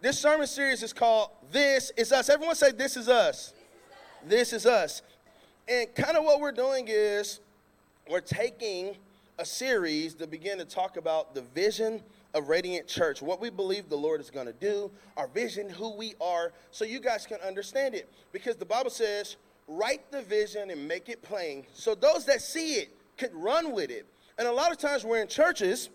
this sermon series is called This Is Us. Everyone say, This is Us. This is Us. And kind of what we're doing is we're taking a series to begin to talk about the vision of Radiant Church, what we believe the Lord is going to do, our vision, who we are, so you guys can understand it. Because the Bible says, write the vision and make it plain so those that see it could run with it. And a lot of times we're in churches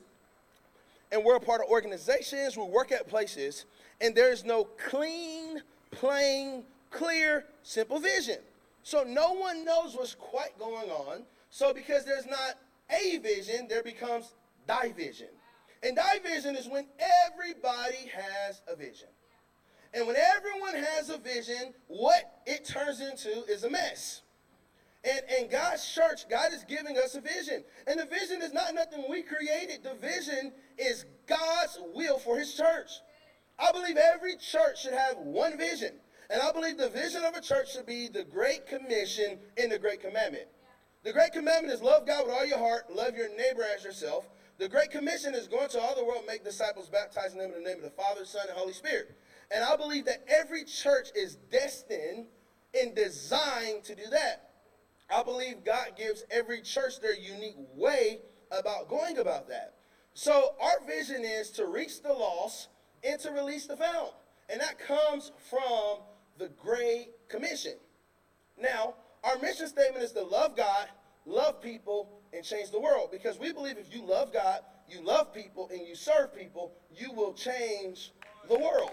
and we're a part of organizations, we work at places, and there's no clean, plain, clear, simple vision. So no one knows what's quite going on. So because there's not a vision, there becomes division. And division is when everybody has a vision. And when everyone has a vision, what it turns into is a mess. And, and God's church, God is giving us a vision. And the vision is not nothing we created. The vision is God's will for his church. I believe every church should have one vision. And I believe the vision of a church should be the Great Commission in the Great Commandment. The Great Commandment is love God with all your heart, love your neighbor as yourself. The Great Commission is going to all the world, make disciples, baptizing them in the name of the Father, Son, and Holy Spirit. And I believe that every church is destined and designed to do that. I believe God gives every church their unique way about going about that. So our vision is to reach the lost and to release the found. And that comes from the Great Commission. Now, our mission statement is to love God, love people, and change the world. Because we believe if you love God, you love people, and you serve people, you will change the world.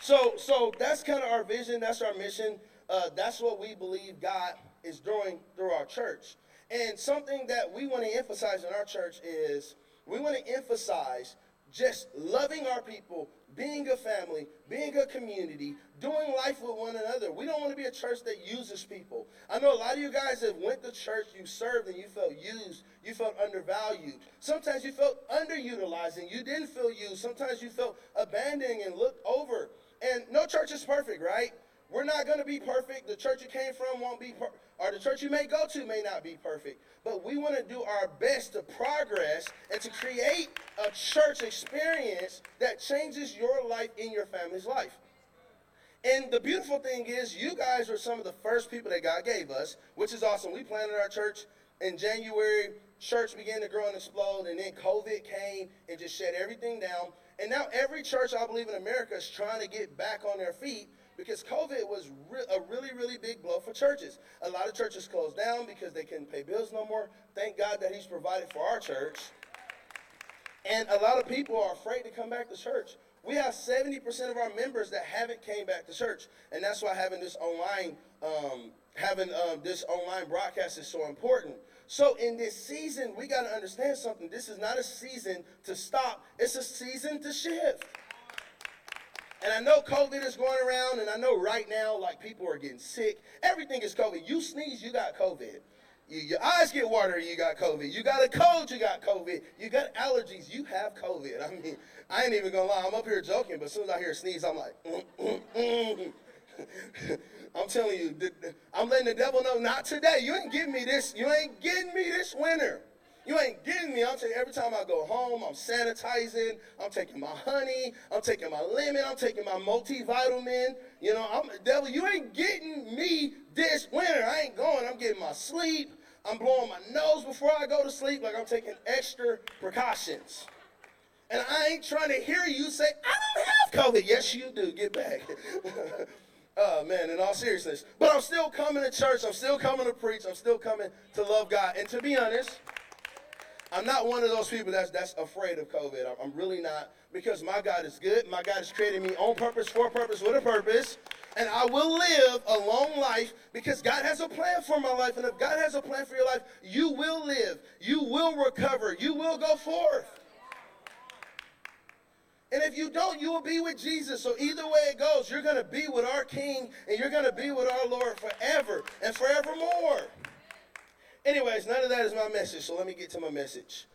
So, so that's kind of our vision. That's our mission. Uh, that's what we believe God is doing through our church. And something that we want to emphasize in our church is we want to emphasize just loving our people, being a family, being a community, doing life with one another. We don't want to be a church that uses people. I know a lot of you guys have went to church, you served, and you felt used, you felt undervalued. Sometimes you felt underutilized and you didn't feel used. Sometimes you felt abandoned and looked over. And no church is perfect, right? We're not going to be perfect. The church you came from won't be or the church you may go to may not be perfect. But we want to do our best to progress and to create a church experience that changes your life in your family's life. And the beautiful thing is, you guys are some of the first people that God gave us, which is awesome. We planted our church in January. Church began to grow and explode, and then COVID came and just shut everything down. And now every church, I believe, in America is trying to get back on their feet because COVID was re- a really, really big blow for churches. A lot of churches closed down because they couldn't pay bills no more. Thank God that He's provided for our church. And a lot of people are afraid to come back to church. We have 70% of our members that haven't came back to church. And that's why having this online, um, having um, this online broadcast is so important. So in this season, we got to understand something. This is not a season to stop. It's a season to shift. And I know COVID is going around, and I know right now, like people are getting sick. Everything is COVID. You sneeze, you got COVID. You, your eyes get watery, you got COVID. You got a cold, you got COVID. You got allergies, you have COVID. I mean, I ain't even gonna lie. I'm up here joking, but as soon as I hear a sneeze, I'm like, mm, mm, mm. I'm telling you, I'm letting the devil know, not today. You ain't getting me this. You ain't getting me this winter. You ain't getting me. I'm you, every time I go home, I'm sanitizing. I'm taking my honey. I'm taking my lemon. I'm taking my multivitamin. You know, I'm devil. You ain't getting me this winter. I ain't going. I'm getting my sleep. I'm blowing my nose before I go to sleep. Like I'm taking extra precautions. And I ain't trying to hear you say, I don't have COVID. Yes, you do. Get back. Oh man, in all seriousness. But I'm still coming to church. I'm still coming to preach. I'm still coming to love God. And to be honest, I'm not one of those people that's that's afraid of COVID. I'm, really not because my God is good. My God has created me on purpose, for a purpose, with a purpose. And I will live a long life because God has a plan for my life. And if God has a plan for your life, you will live. You will recover. You will go forth. And if you don't, you will be with Jesus. So either way it goes, you're going to be with our King and you're going to be with our Lord forever and forevermore. Anyways, none of that is my message, so let me get to my message.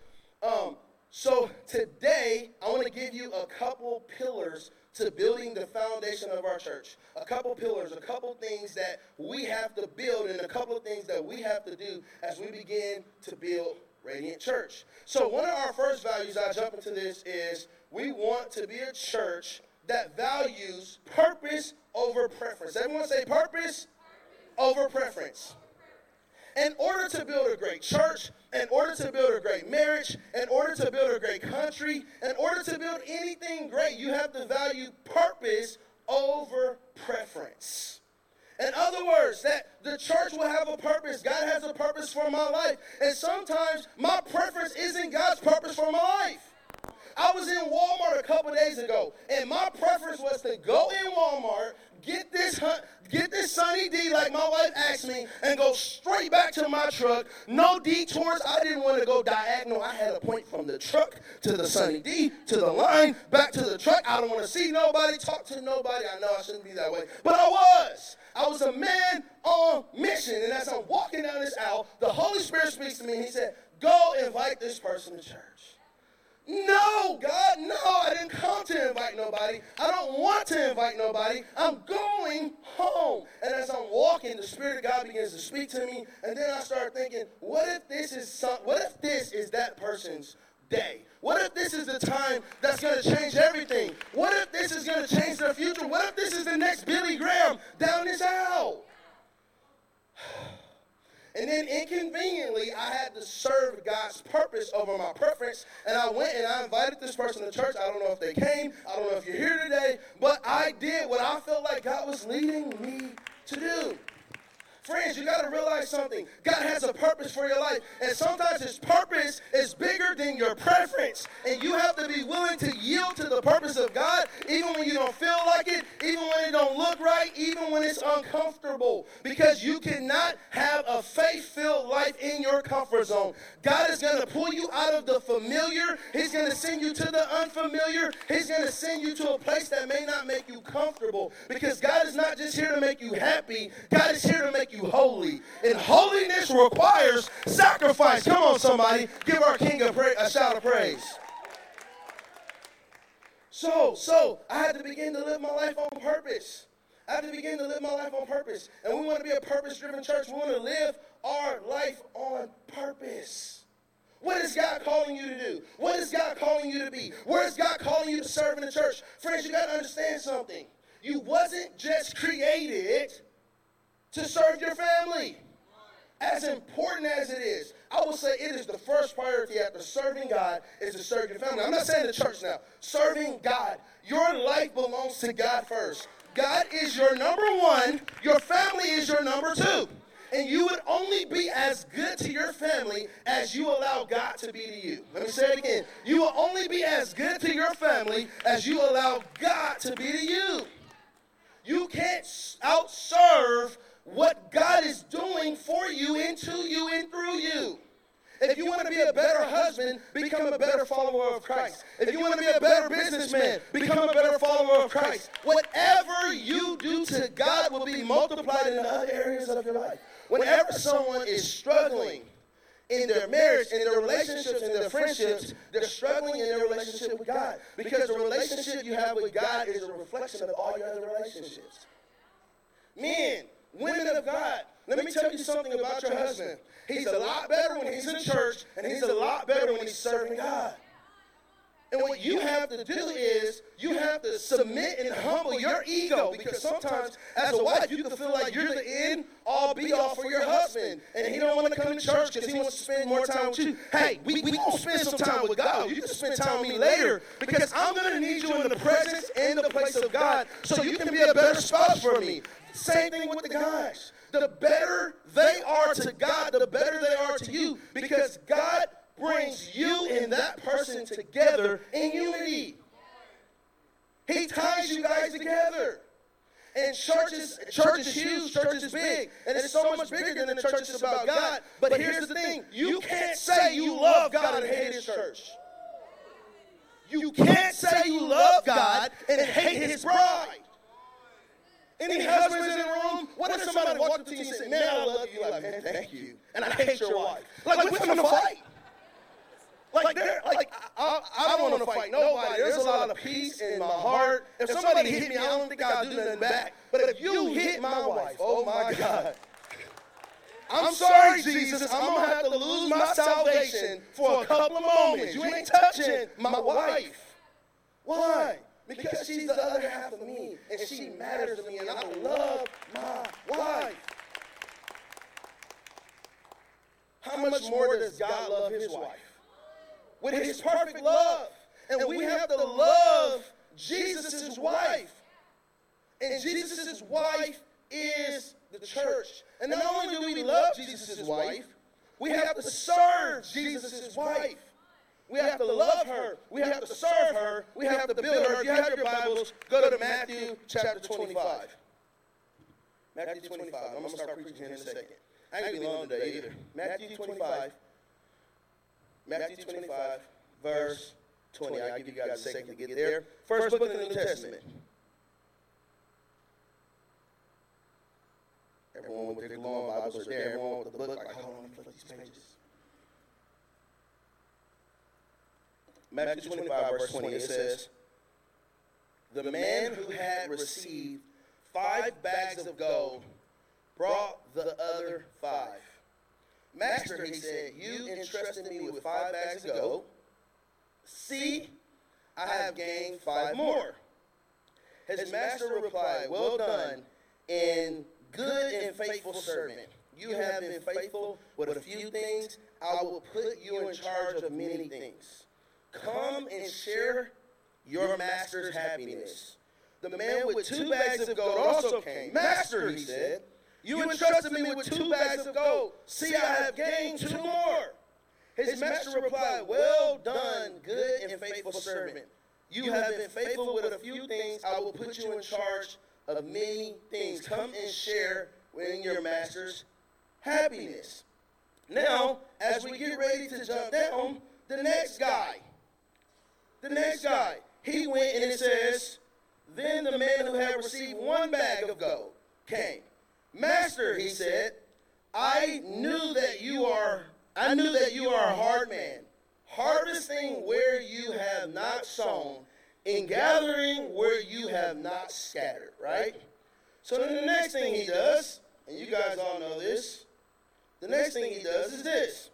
Um, so today, I want to give you a couple pillars to building the foundation of our church. A couple pillars, a couple things that we have to build, and a couple of things that we have to do as we begin to build Radiant Church. So, one of our first values, I jump into this, is we want to be a church that values purpose over preference. Everyone say purpose over preference. In order to build a great church, in order to build a great marriage, in order to build a great country, in order to build anything great, you have to value purpose over preference. In other words, that the church will have a purpose. God has a purpose for my life. And sometimes my preference isn't God's purpose for my life. I was in Walmart a couple days ago, and my preference was to go in Walmart, get this get this Sunny D like my wife asked me, and go straight back to my truck. No detours. I didn't want to go diagonal. I had a point from the truck to the Sunny D to the line, back to the truck. I don't want to see nobody, talk to nobody. I know I shouldn't be that way, but I was. I was a man on mission. And as I'm walking down this aisle, the Holy Spirit speaks to me and he said, Go invite this person to church. No, God, no, I didn't come to invite nobody. I don't want to invite nobody. I'm going home. And as I'm walking, the Spirit of God begins to speak to me. And then I start thinking, what if this is some, what if this is that person's day? What if this is the time that's going to change everything? What if this is going to change their future? What if this is the next Billy Graham down this aisle? And then inconveniently, I had to serve God's purpose over my preference. And I went and I invited this person to church. I don't know if they came. I don't know if you're here today. But I did what I felt like God was leading me to do. Friends, you got to realize something. God has a purpose for your life. And sometimes his purpose is bigger than your preference. And you have to be willing to yield to the purpose of God, even when you don't feel like it, even when it don't look right, even when it's uncomfortable. Because you cannot a faith-filled life in your comfort zone. God is going to pull you out of the familiar. He's going to send you to the unfamiliar. He's going to send you to a place that may not make you comfortable. Because God is not just here to make you happy. God is here to make you you holy. And holiness requires sacrifice. Come on, somebody. Give our King a, pra- a shout of praise. So, so I had to begin to live my life on purpose. I had to begin to live my life on purpose. And we want to be a purpose driven church. We want to live our life on purpose. What is God calling you to do? What is God calling you to be? Where is God calling you to serve in the church? Friends, you got to understand something. You wasn't just created to serve your family. As important as it is, I will say it is the first priority after serving God is to serve your family. I'm not saying the church now. Serving God. Your life belongs to God first. God is your number one. Your family is your number two. And you would only be as good to your family as you allow God to be to you. Let me say it again. You will only be as good to your family as you allow God to be to you. You can't outserve what God is doing for you, into you, and through you. If you want to be a better husband, become a better follower of Christ. If you want to be a better businessman, become a better follower of Christ. Whatever you do to God will be multiplied in other areas of your life. Whenever someone is struggling in their marriage, in their relationships, in their friendships, they're struggling in their relationship with God. Because the relationship you have with God is a reflection of all your other relationships. Men, women of God, let me tell you something about your husband. He's a lot better when he's in church, and he's a lot better when he's serving God. And what you have to do is you have to submit and humble your ego because sometimes as a wife you can feel like you're the end all be all for your husband and he don't want to come to church because he wants to spend more time with you. Hey, we, we gonna spend some time with God. You can spend time with me later because I'm gonna need you in the presence and the place of God so you can be a better spouse for me. Same thing with the guys. The better they are to God, the better they are to you because God brings you and that person together in unity. He ties you guys together. And church is, church is huge, church is big, and it's so much bigger than the church is about God. But here's the thing you can't say you love God and hate His church. You can't say you love God and hate His bride. Any husbands in the room? What if somebody walked up to you and said, Man, I love you? Like, Man, thank you. And I hate your wife. Like, we're gonna fight. Like, like, like I, I, I don't want to fight nobody. There's a lot of peace in my heart. If somebody hit me, I don't think I'll do nothing back. But if you hit my wife, oh my God. I'm sorry, Jesus, I'm gonna have to lose my salvation for a couple of moments. You ain't touching my wife. Why? Because she's the other half of me, and she matters to me, and I love my wife. How much more does God love his wife? With his perfect love. And we have to love Jesus' wife. And Jesus' wife is the church. And not only do we love Jesus' wife, we have to serve Jesus' wife. We have to love her. We have to serve her. We have to build her. If you have your Bibles, go to Matthew chapter 25. Matthew 25. I'm going to start preaching here in a second. I ain't gonna be long today either. Matthew 25. Matthew 25, verse 20. I'll give you guys a second to get there. First book in the New Testament. Everyone with their long Bibles are there. Everyone with the book, like, hold on, flip these pages. Matthew 25, verse 20, it says, The man who had received five bags of gold brought the other five. Master, he said, you entrusted me with five bags of gold. See, I have gained five more. His master replied, Well done, and good and faithful servant. You have been faithful with a few things. I will put you in charge of many things. Come and share your master's happiness. The man with two bags of gold also came. Master, he said, you entrusted me with two bags of gold. See, I have gained two more. His master replied, Well done, good and faithful servant. You have been faithful with a few things. I will put you in charge of many things. Come and share in your master's happiness. Now, as we get ready to jump down, the next guy, the next guy, he went and it says, Then the man who had received one bag of gold came. Master, he said, I knew that you are I knew that you are a hard man, harvesting where you have not sown, and gathering where you have not scattered, right? So then the next thing he does, and you guys all know this, the next thing he does is this.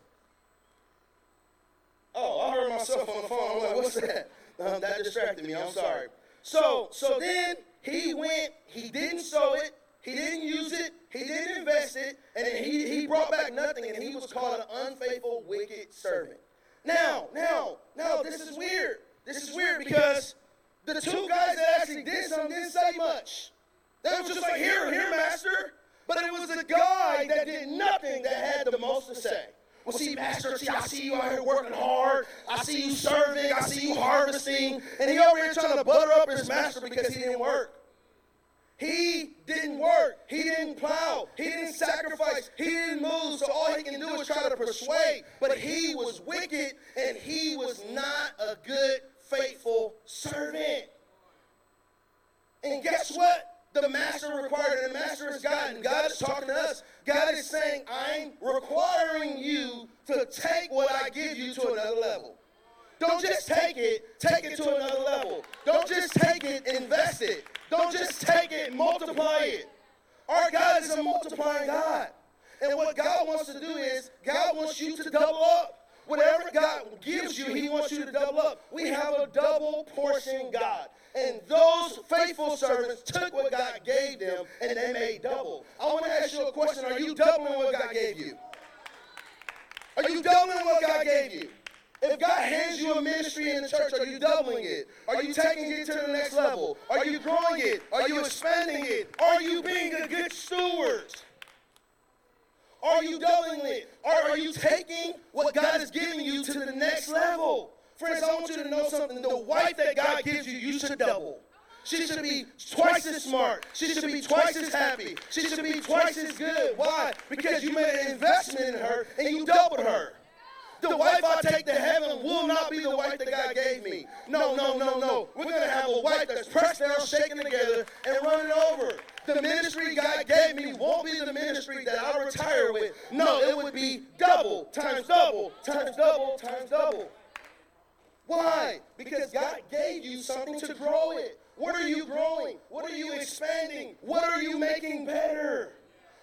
Oh, I heard myself on the phone. I'm like, what's that? Um, that distracted me. I'm sorry. So, so then he went, he didn't sow it, he didn't use it, he didn't invest it, and he, he brought back nothing, and he was called an unfaithful, wicked servant. Now, now, now, this is weird. This is weird because the two guys that actually did something didn't say much. They was just like, here, here, master. But it was the guy that did nothing that had the most to say. Well, see, Master, see, I see you out here working hard. I see you serving. I see you harvesting. And he over here trying to butter up his master because he didn't work. He didn't work. He didn't plow. He didn't sacrifice. He didn't move. So all he can do is try to persuade. But he was wicked and he was not a good, faithful servant. And guess what? The master required, and the master is God, and God is talking to us. God is saying, I'm requiring you to take what I give you to another level. Don't just take it, take it to another level. Don't just take it, invest it. Don't just take it, multiply it. Our God is a multiplying God. And what God wants to do is, God wants you to double up. Whatever God gives you, He wants you to double up. We have a double portion God. And those faithful servants took what God gave them and they made double. I want to ask you a question. Are you doubling what God gave you? Are you doubling what God gave you? If God hands you a ministry in the church, are you doubling it? Are you taking it to the next level? Are you growing it? Are you expanding it? Are you being a good steward? Are you doubling it? Or are you taking what God is giving you to the next level? Friends, I want you to know something. The wife that God gives you, you should double. She should be twice as smart. She should be twice as happy. She should be twice as good. Why? Because you made an investment in her and you doubled her. The wife I take to heaven will not be the wife that God gave me. No, no, no, no. We're going to have a wife that's pressed down, shaken together, and running over. The ministry God gave me won't be the ministry that I retire with. No, it would be double, times double, times double, times double. Why? Because God gave you something to grow it. What are you growing? What are you expanding? What are you making better?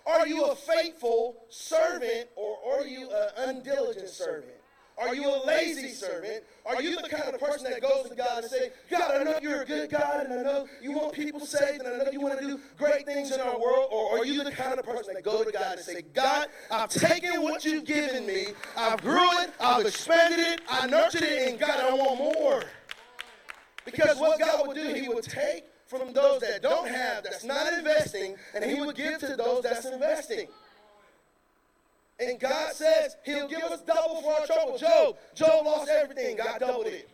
Are you a faithful servant or are you an undiligent servant? Are you a lazy servant? Are you the kind of person that goes to God and say, God, I know you're a good God, and I know you want people saved, and I know you want to do great things in our world? Or are you the kind of person that go to God and say, God, I've taken what you've given me, I've grew it, I've expanded it, I nurtured it, and God, I want more. Because what God would do, He would take from those that don't have, that's not investing, and He would give to those that's investing. And God says He'll give us double for our trouble. Job, Job lost everything. God doubled it.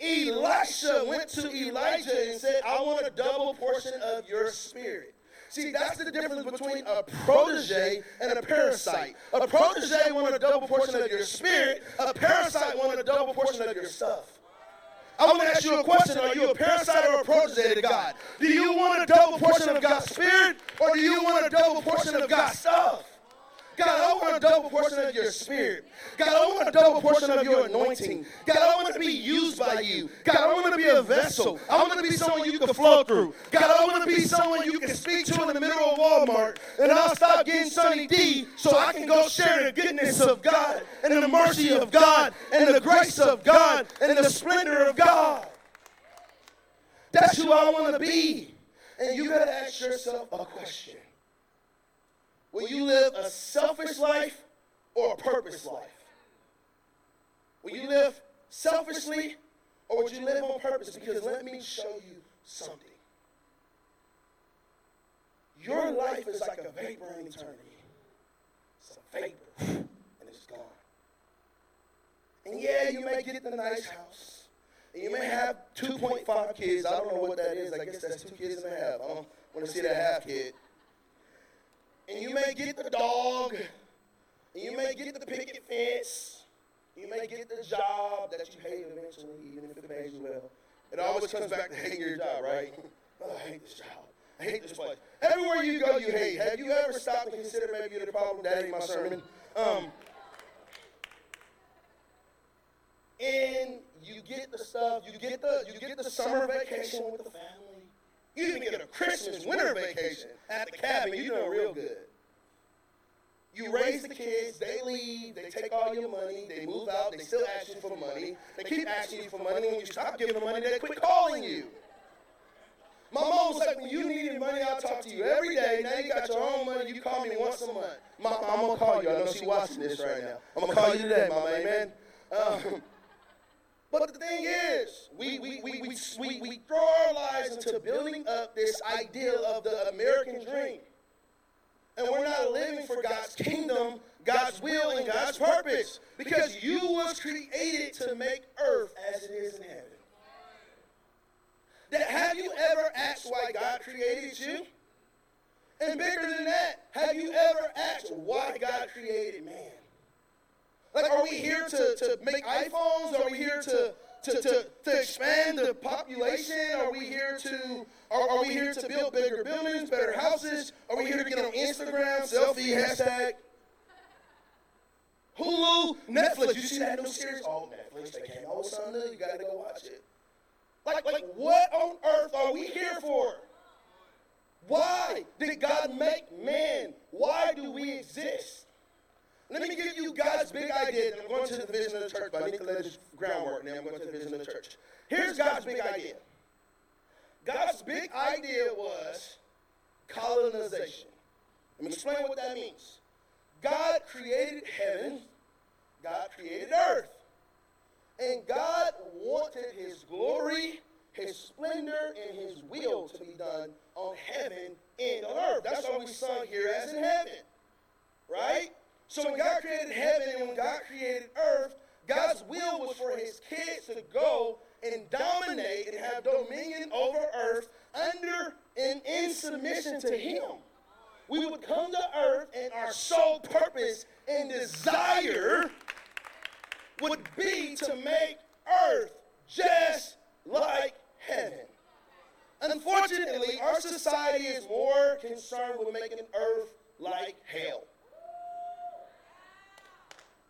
Elisha went to Elijah and said, I want a double portion of your spirit. See, that's the difference between a protege and a parasite. A protege wanted a double portion of your spirit. A parasite wanted a double portion of your stuff. I want to ask you a question. Are you a parasite or a protege to God? Do you want a double portion of God's spirit or do you want a double portion of God's stuff? God, I want a double portion of your spirit. God, I want a double portion of your anointing. God, I want to be used by you. God, I want to be a vessel. I want to be someone you can flow through. God, I want to be someone you can speak to in the middle of Walmart. And I'll stop getting Sunny D so I can go share the goodness of God and the mercy of God and the grace of God and the splendor of God. That's who I want to be. And you got to ask yourself a question. Will you live a selfish life or a purpose life? Will you live selfishly or would you live on purpose? Because let me show you something. Your life is like a vapor in eternity. It's a vapor, and it's gone. And yeah, you may get the nice house. And you may have 2.5 kids. I don't know what that is. I guess that's two kids and a half. I don't want to see that half kid and you may get the dog, and you may get the picket fence, you may get the job that you hate eventually, even if it pays you well. It always comes back to hating your job, right? Oh, I hate this job. I hate this place. Everywhere you go, you hate. Have you ever stopped and considered maybe you're the problem daddy my sermon? Um, and you get the stuff, you get the you get the summer vacation with the family. You even get a Christmas winter vacation at the cabin. You doing real good. You raise the kids, they leave, they take all your money, they move out, they still ask you for money. They keep asking you for money. When you stop giving them money, they quit calling you. My mom was like, when you needed money, I'll talk to you every day. Now you got your own money, you call me once a month. Mom, I'm going to call you. I know she's watching this right now. I'm going to call you today, mama, amen? Um, but the thing is, we, we, we, we, we, we throw our lives into building up this ideal of the American dream. And we're not living for God's kingdom, God's will, and God's purpose. Because you was created to make earth as it is in heaven. That have you ever asked why God created you? And bigger than that, have you ever asked why God created man? Like, are we here to, to make iPhones? Are we here to, to, to, to expand the population? Are we here to are, are we here to build bigger buildings, better houses? Are we here to get on Instagram, selfie, hashtag? Hulu, Netflix. You see that new series? Oh, Netflix, they came out with something new. You gotta go watch it. Like, like, what on earth are we here for? Why did God make man? Why do we exist? Let me give you God's big idea. And I'm going to the vision of the church, by lay groundwork. Now I'm going to the vision of the church. Here's God's big idea. God's big idea was colonization. Let me explain what that means. God created heaven, God created earth. And God wanted his glory, his splendor, and his will to be done on heaven and on earth. That's why we sung here as in heaven. Right? So when God created heaven and when God created earth, God's will was for his kids to go and dominate and have dominion over earth under and in submission to him. We would come to earth and our sole purpose and desire would be to make earth just like heaven. Unfortunately, our society is more concerned with making earth like hell.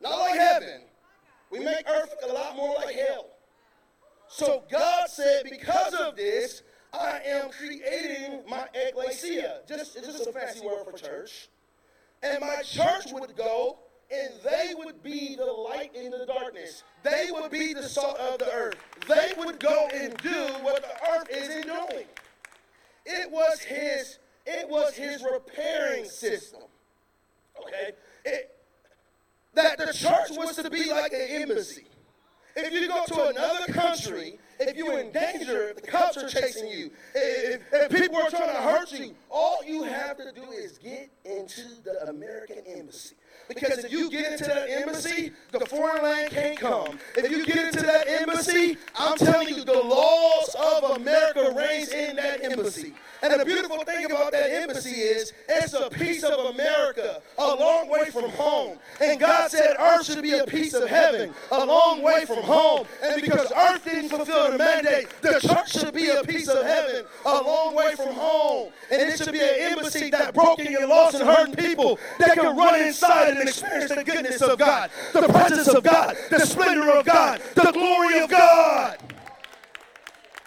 Not like heaven. We make earth a lot more like hell. So God said, because of this, I am creating my ecclesia. Just, it's just a fancy word for church. And my church would go and they would be the light in the darkness. They would be the salt of the earth. They would go and do what the earth isn't doing. It was his, it was his repairing system. Okay? It, that the church was to be like an embassy. If you go to another country, if you're in danger, if the cops are chasing you, if, if people are trying to hurt you, all you have to do is get into the American embassy. Because if you get into that embassy, the foreign land can't come. If you get into that embassy, I'm telling you, the laws of America reigns in that embassy. And the beautiful thing about that embassy is it's a piece of America, a long way from home. And God said earth should be a piece of heaven, a long way from home. And because earth didn't fulfill the mandate, the church should be a piece of heaven, a long way from home. And it should be an embassy that broken and lost and hurting people that can run inside and experience the goodness of God, the presence of God, the splendor of God, the glory of God.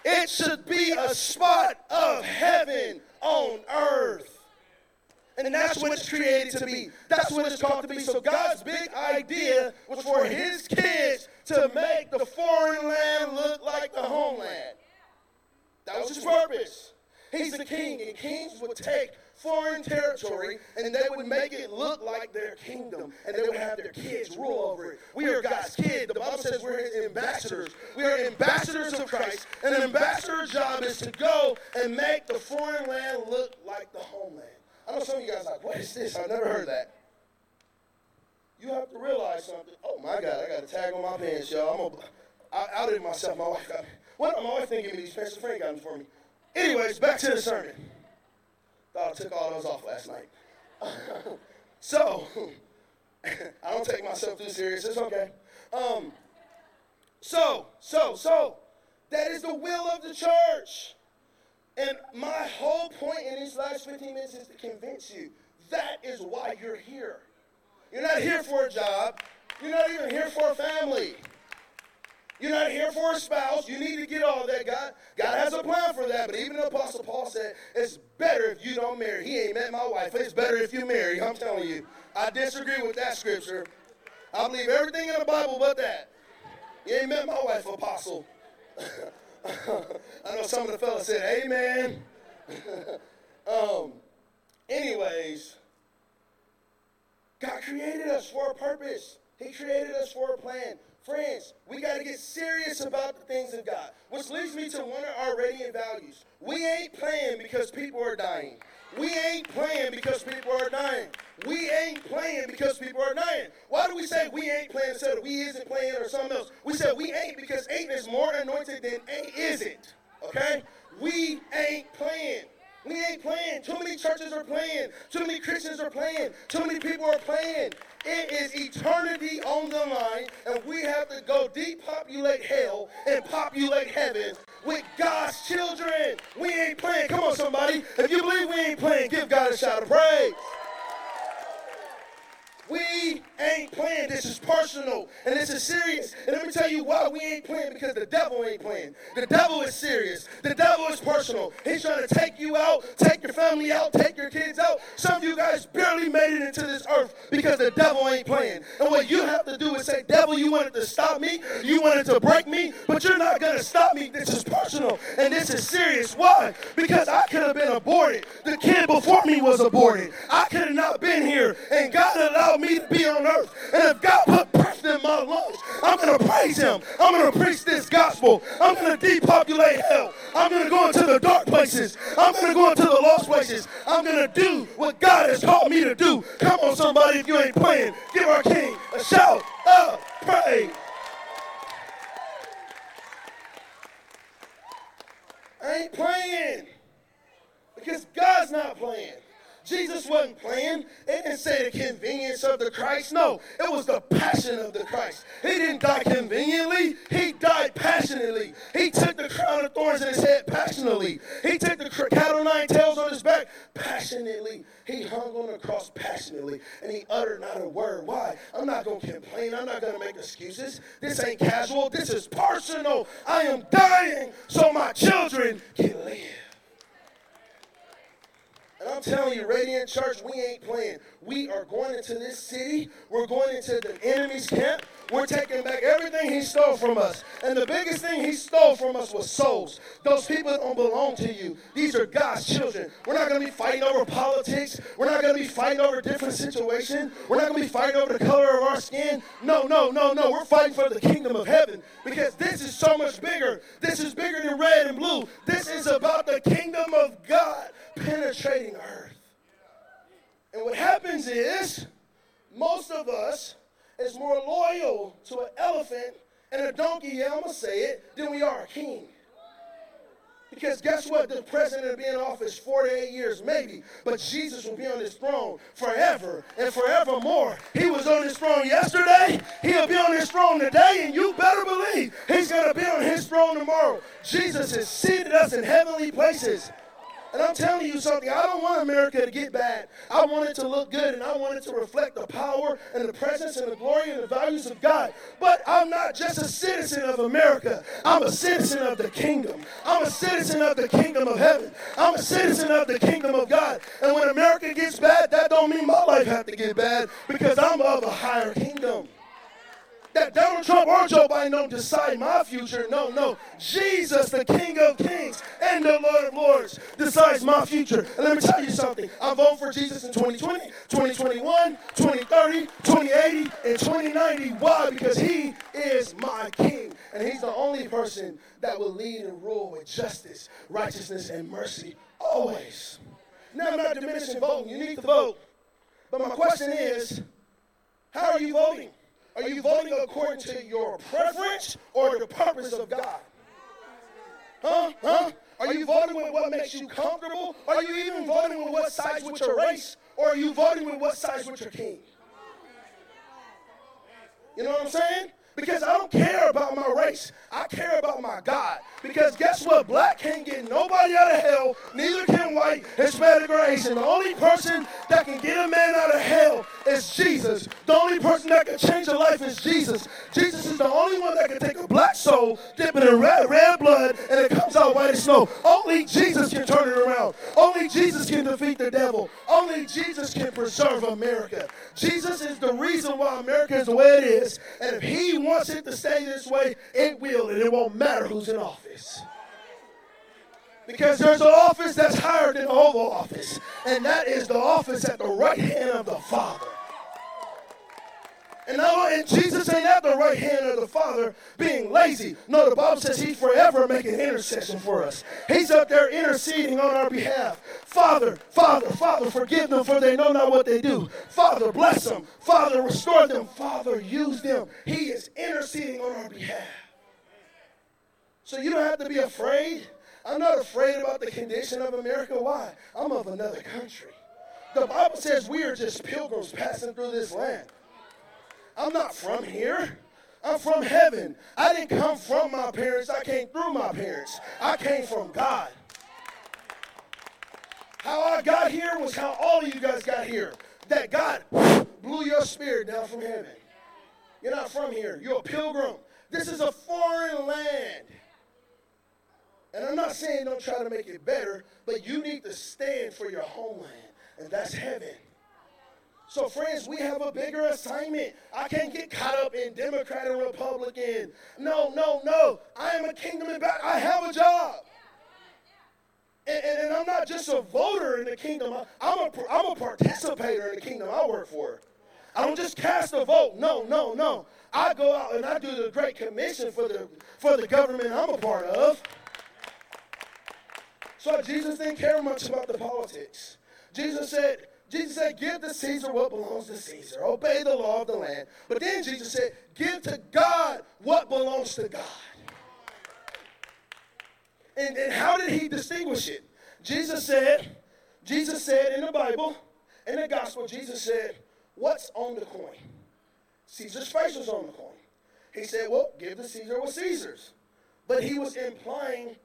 It should be a spot of heaven on earth. And that's what it's created to be. That's what it's called to be. So God's big idea was for his kids to make the foreign land look like the homeland. That was his purpose. He's the king, and kings would take foreign territory and they would make it look like their kingdom and they would have their kids rule over it. We are God's kid. The Bible says we're his ambassadors. We are ambassadors of Christ. And an ambassador's job is to go and make the foreign land look like the homeland. I know some of you guys are like, what is this? I've never heard that. You have to realize something. Oh my God, I got a tag on my pants, y'all. I'm a, I outed myself. My wife got me. What? My wife didn't give me these pants. A friend got them for me. Anyways, back to the sermon. Thought I took all those off last night. so, I don't take myself too serious. It's okay. Um, so, so, so, that is the will of the church. And my whole point in these last 15 minutes is to convince you that is why you're here. You're not here for a job. You're not even here for a family. You're not here for a spouse. You need to get all that. God, God has a plan for that. But even the Apostle Paul said, it's better if you don't marry. He ain't met my wife. It's better if you marry. I'm telling you. I disagree with that scripture. I believe everything in the Bible but that. You ain't met my wife, Apostle. I know some of the fellas said, Amen. um, anyways, God created us for a purpose. He created us for a plan. Friends, we got to get serious about the things of God. Which leads me to one of our radiant values. We ain't playing because people are dying. We ain't playing because people are dying. We ain't playing because people are dying. Why do we say we ain't playing instead of we isn't playing or something else? We said we ain't because ain't is more anointed than ain't isn't. Okay? We ain't playing. We ain't playing. Too many churches are playing. Too many Christians are playing. Too many people are playing. It is eternity on the line, and we have to go depopulate hell and populate heaven with God's children. We ain't playing. Come on, somebody. If you believe we ain't playing, give God a shout of praise. We ain't playing. This is personal and this is serious. And let me tell you why we ain't playing because the devil ain't playing. The devil is serious. The devil is personal. He's trying to take you out, take your family out, take your kids out. Some of you guys barely made it into this earth because the devil ain't playing. And what you have to do is say, Devil, you wanted to stop me, you wanted to break me, but you're not going to stop me. This is personal and this is serious. Why? Because I could have been aborted. The kid before me was aborted. I could have not been here. And God allowed me to be on earth. And if God put breath in my lungs, I'm going to praise Him. I'm going to preach this gospel. I'm going to depopulate hell. I'm going to go into the dark places. I'm going to go into the lost places. I'm going to do what God has called me to do. Come on, somebody, if you ain't playing, give our King a shout of praise. I ain't playing because God's not playing. Jesus wasn't playing. It didn't say the convenience of the Christ. No, it was the passion of the Christ. He didn't die conveniently. He died passionately. He took the crown of thorns in his head passionately. He took the cat o' nine tails on his back passionately. He hung on the cross passionately, and he uttered not a word. Why? I'm not going to complain. I'm not going to make excuses. This ain't casual. This is personal. I am dying so my children can live. I'm telling you, Radiant Church, we ain't playing. We are going into this city. We're going into the enemy's camp. We're taking back everything he stole from us. And the biggest thing he stole from us was souls. Those people don't belong to you. These are God's children. We're not going to be fighting over politics. We're not going to be fighting over different situations. We're not going to be fighting over the color of our skin. No, no, no, no. We're fighting for the kingdom of heaven because this is so much bigger. This is bigger than red and blue. This is about the kingdom of God penetrating earth. And what happens is, most of us is more loyal to an elephant and a donkey, yeah, I'm to say it, than we are a king. Because guess what? The president will be in office 48 years, maybe, but Jesus will be on his throne forever and forevermore. He was on his throne yesterday, he'll be on his throne today, and you better believe he's to be on his throne tomorrow. Jesus has seated us in heavenly places. And I'm telling you something, I don't want America to get bad. I want it to look good and I want it to reflect the power and the presence and the glory and the values of God. But I'm not just a citizen of America. I'm a citizen of the kingdom. I'm a citizen of the kingdom of heaven. I'm a citizen of the kingdom of God. And when America gets bad, that don't mean my life have to get bad because I'm of a higher kingdom that Donald Trump or Joe Biden don't decide my future. No, no. Jesus, the King of Kings and the Lord of Lords, decides my future. And let me tell you something. I vote for Jesus in 2020, 2021, 2030, 2080, and 2090. Why? Because he is my King. And he's the only person that will lead and rule with justice, righteousness, and mercy always. Now, I'm not diminishing voting. You need to vote. But my question is, how are you voting? Are you voting according to your preference or the purpose of God? Huh? Huh? Are you voting with what makes you comfortable? Are you even voting with what sides with your race? Or are you voting with what sides with your king? You know what I'm saying? Because I don't care about my race. I care about my God. Because guess what? Black can't get nobody out of hell. Neither can white, Hispanic, or Asian. The only person that can get a man out of hell is Jesus. The only person that can change a life is Jesus. Jesus is the only one that can take a black soul, dip it in red, red blood, and it comes out white as snow. Only Jesus can turn it around. Only Jesus can defeat the devil. Only Jesus can preserve America. Jesus is the reason why America is the way it is. And if he wants it to stay this way, it will, and it won't matter who's in office. Because there's an office that's higher than all the Office, and that is the office at the right hand of the Father. And, and Jesus ain't at the right hand of the Father being lazy. No, the Bible says he's forever making intercession for us. He's up there interceding on our behalf. Father, Father, Father, forgive them for they know not what they do. Father, bless them. Father, restore them. Father, use them. He is interceding on our behalf. So you don't have to be afraid. I'm not afraid about the condition of America. Why? I'm of another country. The Bible says we are just pilgrims passing through this land. I'm not from here. I'm from heaven. I didn't come from my parents. I came through my parents. I came from God. How I got here was how all of you guys got here. That God blew your spirit down from heaven. You're not from here. You're a pilgrim. This is a foreign land. And I'm not saying don't try to make it better, but you need to stand for your homeland, and that's heaven. So, friends, we have a bigger assignment. I can't get caught up in Democrat and Republican. No, no, no. I am a kingdom back. I have a job. And, and, and, I'm not just a voter in the kingdom. I'm a, I'm a participator in the kingdom I work for. I don't just cast a vote. No, no, no. I go out and I do the Great Commission for the, for the government I'm a part of. So Jesus didn't care much about the politics. Jesus said, Jesus said, Give to Caesar what belongs to Caesar. Obey the law of the land. But then Jesus said, Give to God what belongs to God. And, and how did he distinguish it? Jesus said, Jesus said in the Bible, in the gospel, Jesus said, What's on the coin? Caesar's face was on the coin. He said, Well, give to Caesar what Caesar's. But he was implying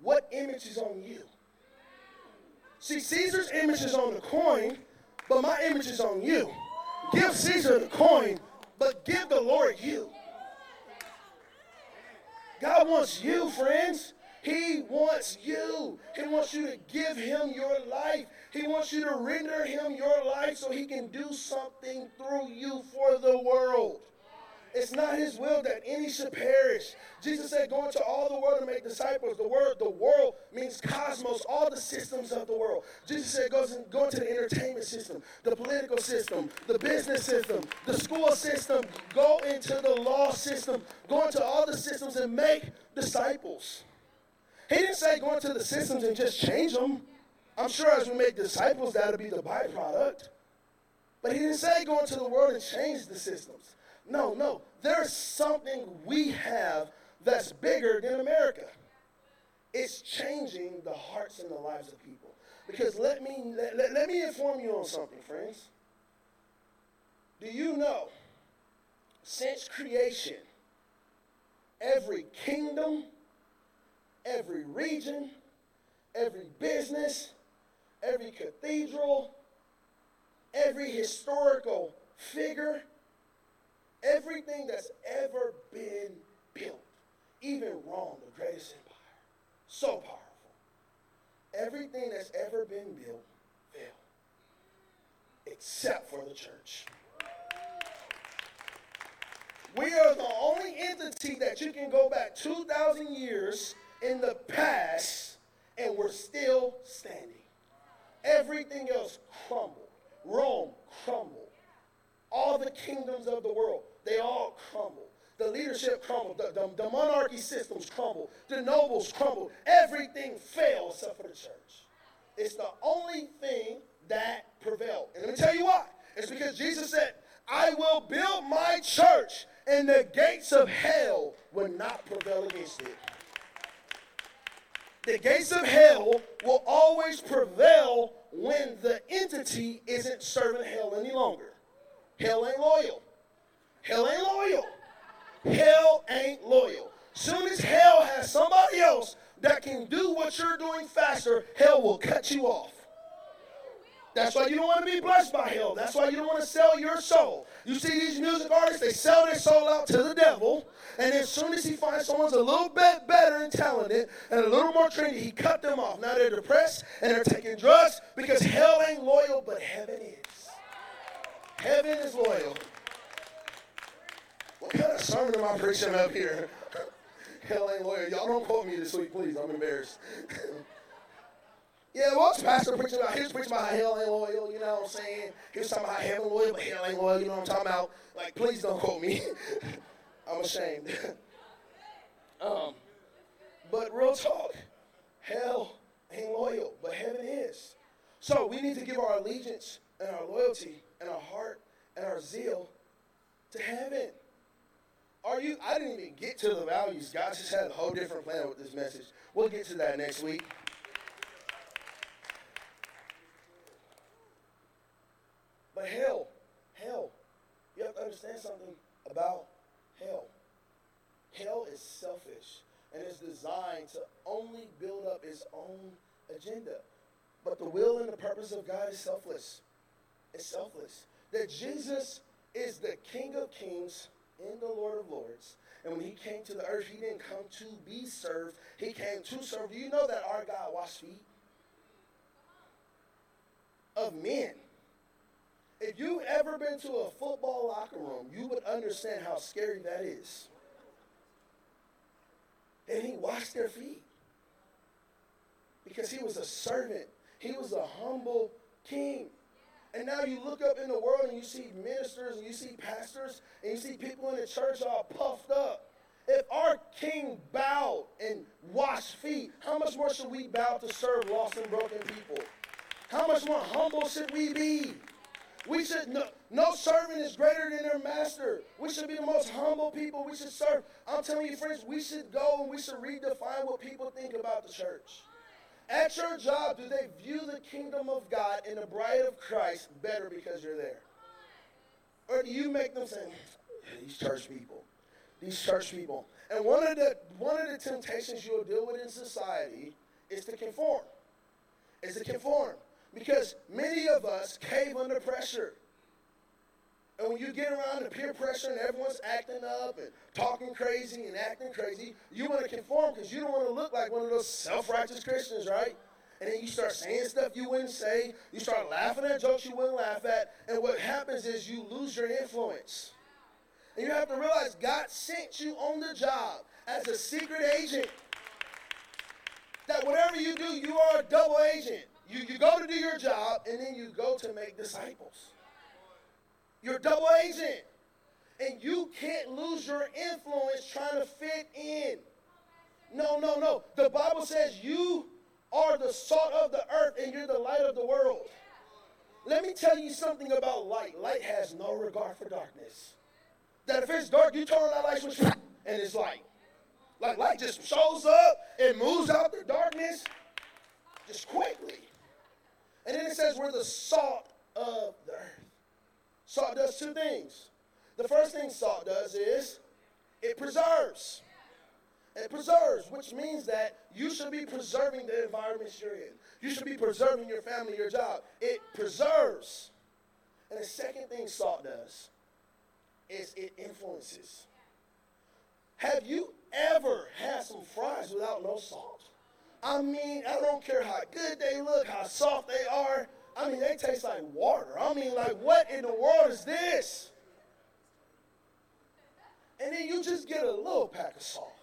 what image is on you. See, Caesar's image is on the coin, but my image is on you. Give Caesar the coin, but give the Lord you. God wants you, friends. He wants you. He wants you to give him your life. He wants you to render him your life so he can do something through you for the world. It's not his will that any should perish. Jesus said, Go into all the world and make disciples. The word, the world means cosmos, all the systems of the world. Jesus said, Go, go into the entertainment system, the political system, the business system, the school system. Go into the law system. Go into all the systems and make disciples. He didn't say go into the systems and just change them. I'm sure as we make disciples, that'll be the byproduct. But he didn't say go into the world and change the systems. No, no. There's something we have that's bigger than America. It's changing the hearts and the lives of people. Because let me let, let, let me inform you on something, friends. Do you know since creation, every kingdom, every region, every business, every cathedral, every historical figure, everything that's ever been built, even Rome, the greatest empire, so powerful. Everything that's ever been built failed, except for the church. We are the only entity that you can go back 2,000 years in the past and we're still standing. Everything else crumbled. Rome crumbled. All the kingdoms of the world, they all crumbled. The leadership crumbled. The, the, the monarchy systems crumbled. The nobles crumbled. Everything fell except for the church. It's the only thing that prevailed. And let me tell you why. It's because Jesus said, I will build my church, and the gates of hell will not prevail against it the gates of hell will always prevail when the entity isn't serving hell any longer. Hell ain't loyal. Hell ain't loyal. Hell ain't loyal. Soon as hell has somebody else that can do what you're doing faster, hell will cut you off. That's why you don't want to be blessed by hell. That's why you don't want to sell your soul. You see these music artists, they sell their soul out to the devil, and as soon as he finds someone's a little bit better and talented and a little more trendy, he cut them off. Now they're depressed and they're taking drugs because hell ain't loyal. Heaven is loyal. What kind of sermon am I preaching up here? hell ain't loyal. Y'all don't quote me this week, please. I'm embarrassed. Yeah, what's pastor preaching about? He was preaching about hell ain't loyal, you know what I'm saying? He was talking about heaven loyal, but hell ain't loyal, you know what I'm talking about? Like, please don't quote me. I'm ashamed. um, but real talk, hell ain't loyal, but heaven is. So we need to give our allegiance and our loyalty and our heart and our zeal to heaven. Are you? I didn't even get to the values. God just had a whole different plan with this message. We'll get to that next week. But hell, hell, you have to understand something about hell. Hell is selfish and is designed to only build up its own agenda. But the will and the purpose of God is selfless. It's selfless. That Jesus is the King of Kings and the Lord of Lords. And when he came to the earth, he didn't come to be served. He came to serve. You know that our God washed feet? Of men. If you've ever been to a football locker room, you would understand how scary that is. And he washed their feet because he was a servant, he was a humble king. And now you look up in the world and you see ministers and you see pastors and you see people in the church all puffed up. If our king bowed and washed feet, how much more should we bow to serve lost and broken people? How much more humble should we be? We should no, no servant is greater than their master. We should be the most humble people. We should serve. I'm telling you, friends, we should go and we should redefine what people think about the church. At your job, do they view the kingdom of God and the bride of Christ better because you're there? Or do you make them say, these church people, these church people? And one of the one of the temptations you'll deal with in society is to conform. Is to conform. Because many of us cave under pressure. And when you get around the peer pressure and everyone's acting up and talking crazy and acting crazy, you want to conform because you don't want to look like one of those self righteous Christians, right? And then you start saying stuff you wouldn't say. You start laughing at jokes you wouldn't laugh at. And what happens is you lose your influence. And you have to realize God sent you on the job as a secret agent. That whatever you do, you are a double agent. You, you go to do your job and then you go to make disciples. You're a double agent. And you can't lose your influence trying to fit in. No, no, no. The Bible says you are the salt of the earth and you're the light of the world. Let me tell you something about light. Light has no regard for darkness. That if it's dark, you turn on that light switch and it's light. Like light just shows up and moves out the darkness just quickly. And then it says we're the salt of the earth. Salt does two things. The first thing salt does is it preserves. It preserves, which means that you should be preserving the environments you're in. You should be preserving your family, your job. It preserves. And the second thing salt does is it influences. Have you ever had some fries without no salt? I mean, I don't care how good they look, how soft they are. I mean, they taste like water. I mean, like, what in the world is this? And then you just get a little pack of salt.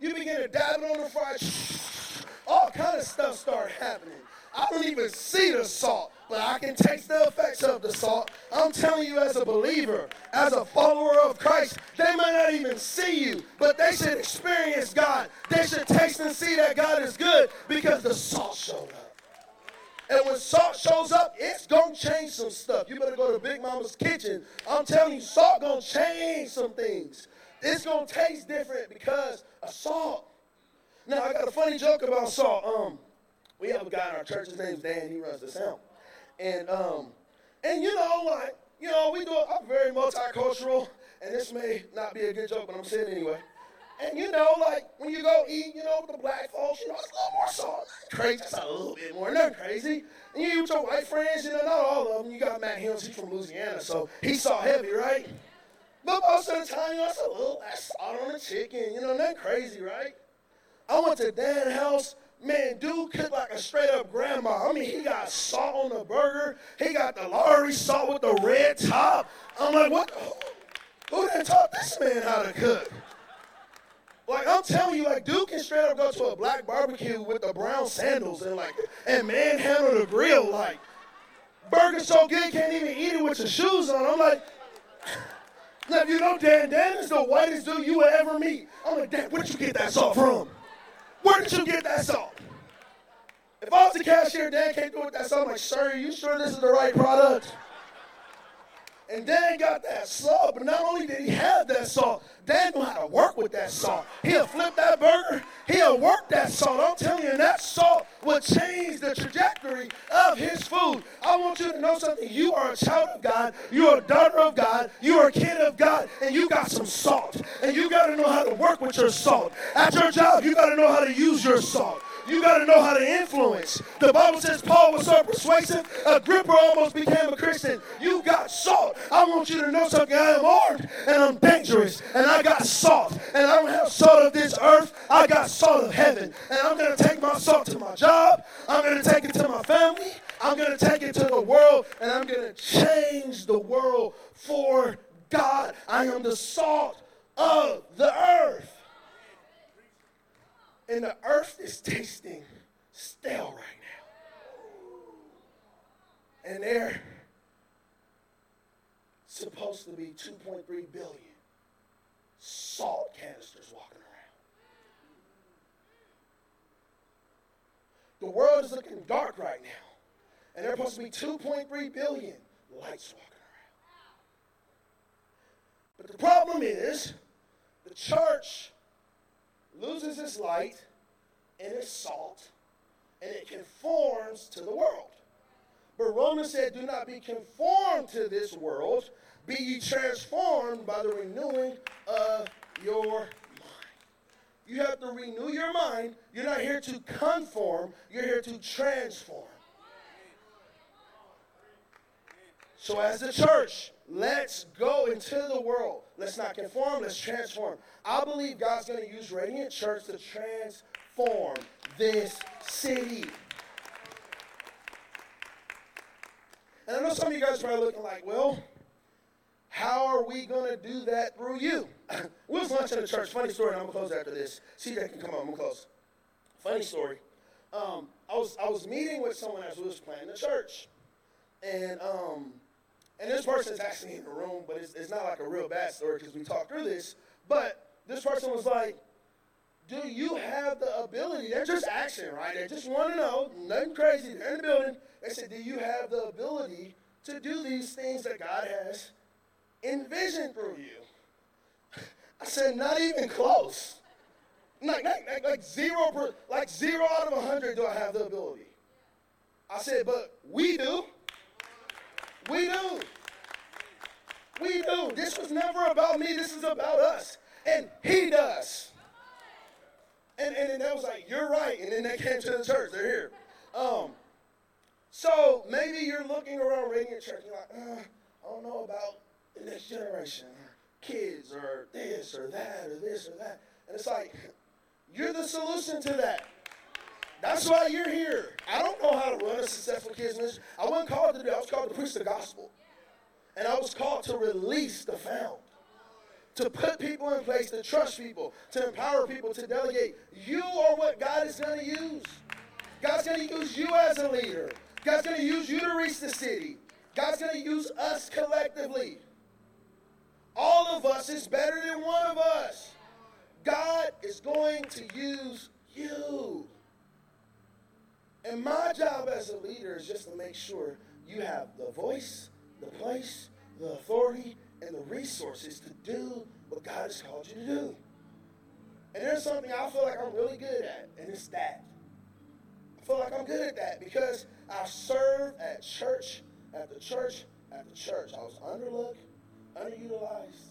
You begin to dab it on the fries. All kind of stuff start happening. I don't even see the salt, but I can taste the effects of the salt. I'm telling you, as a believer, as a follower of Christ, they might not even see you, but they should experience God. They should taste and see that God is good because the salt showed up. And when salt shows up, it's gonna change some stuff. You better go to Big Mama's kitchen. I'm telling you, salt gonna change some things. It's gonna taste different because of salt. Now I got a funny joke about salt. Um, we have a guy in our church. His name's Dan. He runs the sound, and um, and you know, like you know, we do. I'm very multicultural, and this may not be a good joke, but I'm saying anyway. And you know, like when you go eat, you know, with the black folks, you know, it's a little more salt. Crazy, just a little bit more. Nothing crazy. And you with your white friends, you know, not all of them. You got Matt Hills, he's from Louisiana, so he's salt heavy, right? But most of the time, you know, it's a little less salt on the chicken, you know, nothing crazy, right? I went to Dan's house Man, dude cooked like a straight up grandma. I mean, he got salt on the burger. He got the Lawry salt with the red top. I'm like, what? The, who didn't taught this man how to cook? Like I'm telling you, like dude can straight up go to a black barbecue with the brown sandals and like and manhandle the grill. Like burger so good, can't even eat it with your shoes on. I'm like. Now, if you know Dan, Dan is the whitest dude you will ever meet. I'm like, Dan, where'd you get that salt from? Where did you get that salt? If I was the cashier, Dan can't do it that salt. I'm like, sir, you sure this is the right product? And Dan got that salt, but not only did he have that salt, Dan knew how to work with that salt. He'll flip that burger, he'll work that salt. I'm telling you, that salt will change the trajectory of his food. I want you to know something. You are a child of God, you're a daughter of God, you're a kid of God, and you got some salt. And you got to know how to work with your salt. At your job, you got to know how to use your salt. You got to know how to influence. The Bible says Paul was so persuasive, Agrippa almost became a Christian. You got salt. I want you to know something. I am armed and I'm dangerous, and I got salt. And I don't have salt of this earth, I got salt of heaven. And I'm going to take my salt to my job, I'm going to take it to my family, I'm going to take it to the world, and I'm going to change the world for God. I am the salt of the earth and the earth is tasting stale right now. And they're supposed to be 2.3 billion salt canisters walking around. The world is looking dark right now. And there are supposed to be 2.3 billion lights walking around. But the problem is, the church loses its light and its salt, and it conforms to the world. But Romans said, Do not be conformed to this world, be ye transformed by the renewing of your mind. You have to renew your mind. You're not here to conform, you're here to transform. So, as the church, let's go into the world. Let's not conform, let's transform. I believe God's going to use Radiant Church to transform this city. And I know some of you guys are probably looking like, well, how are we going to do that through you? we was lunch in the church. Funny story, I'm going to close after this. CJ can come on, I'm going to close. Funny story. Um, I was I was meeting with someone as we was planning the church, and um, and this person's actually in the room, but it's, it's not like a real bad story because we talked through this. But this person was like, "Do you have the ability?" They're just asking, right? They just want to know, nothing crazy. They're in the building. They said, "Do you have the ability to do these things that God has envisioned through you?" I said, "Not even close." Like, like, like zero, per, like zero out of a hundred do I have the ability. I said, but we do. We do. We do. This was never about me. This is about us. And he does. And, and, and that was like, you're right. And then they came to the church. They're here. Um, so maybe you're looking around Radiant Church. You're like, uh, I don't know about the next generation kids or this or that or this or that. And it's like, you're the solution to that. That's why you're here. I don't know how to run a successful kids ministry. I wasn't called to do I was called to preach the gospel. And I was called to release the found. To put people in place, to trust people, to empower people, to delegate. You are what God is going to use. God's going to use you as a leader. God's going to use you to reach the city. God's going to use us collectively. All of us is better than one of us. God is going to use you. And my job as a leader is just to make sure you have the voice, the place, the authority, and the resources to do what God has called you to do. And there's something I feel like I'm really good at, and it's that. I feel like I'm good at that because I served at church, at the church, at the church. I was underlooked, underutilized,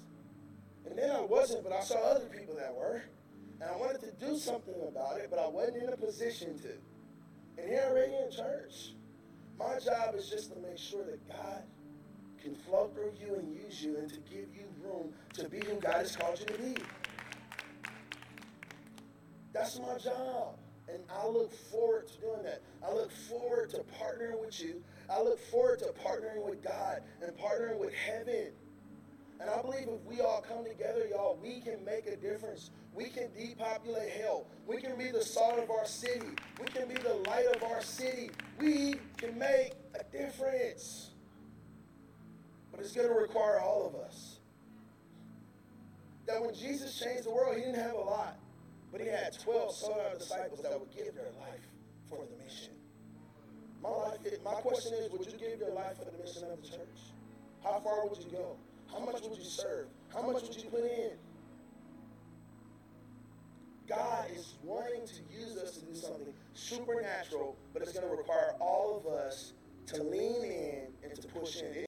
and then I wasn't, but I saw other people that were. And I wanted to do something about it, but I wasn't in a position to. And here Radiant church, my job is just to make sure that God can flow through you and use you and to give you room to be who God has called you to be. That's my job. And I look forward to doing that. I look forward to partnering with you. I look forward to partnering with God and partnering with heaven and I believe if we all come together, y'all, we can make a difference. We can depopulate hell. We can be the salt of our city. We can be the light of our city. We can make a difference. But it's going to require all of us. That when Jesus changed the world, he didn't have a lot, but he had 12 sought disciples that would give their life for the mission. My, life, my question is would you give your life for the mission of the church? How far would you go? How much would you serve? How much would you put in? God is wanting to use us to do something supernatural, but it's going to require all of us to lean in and to push in.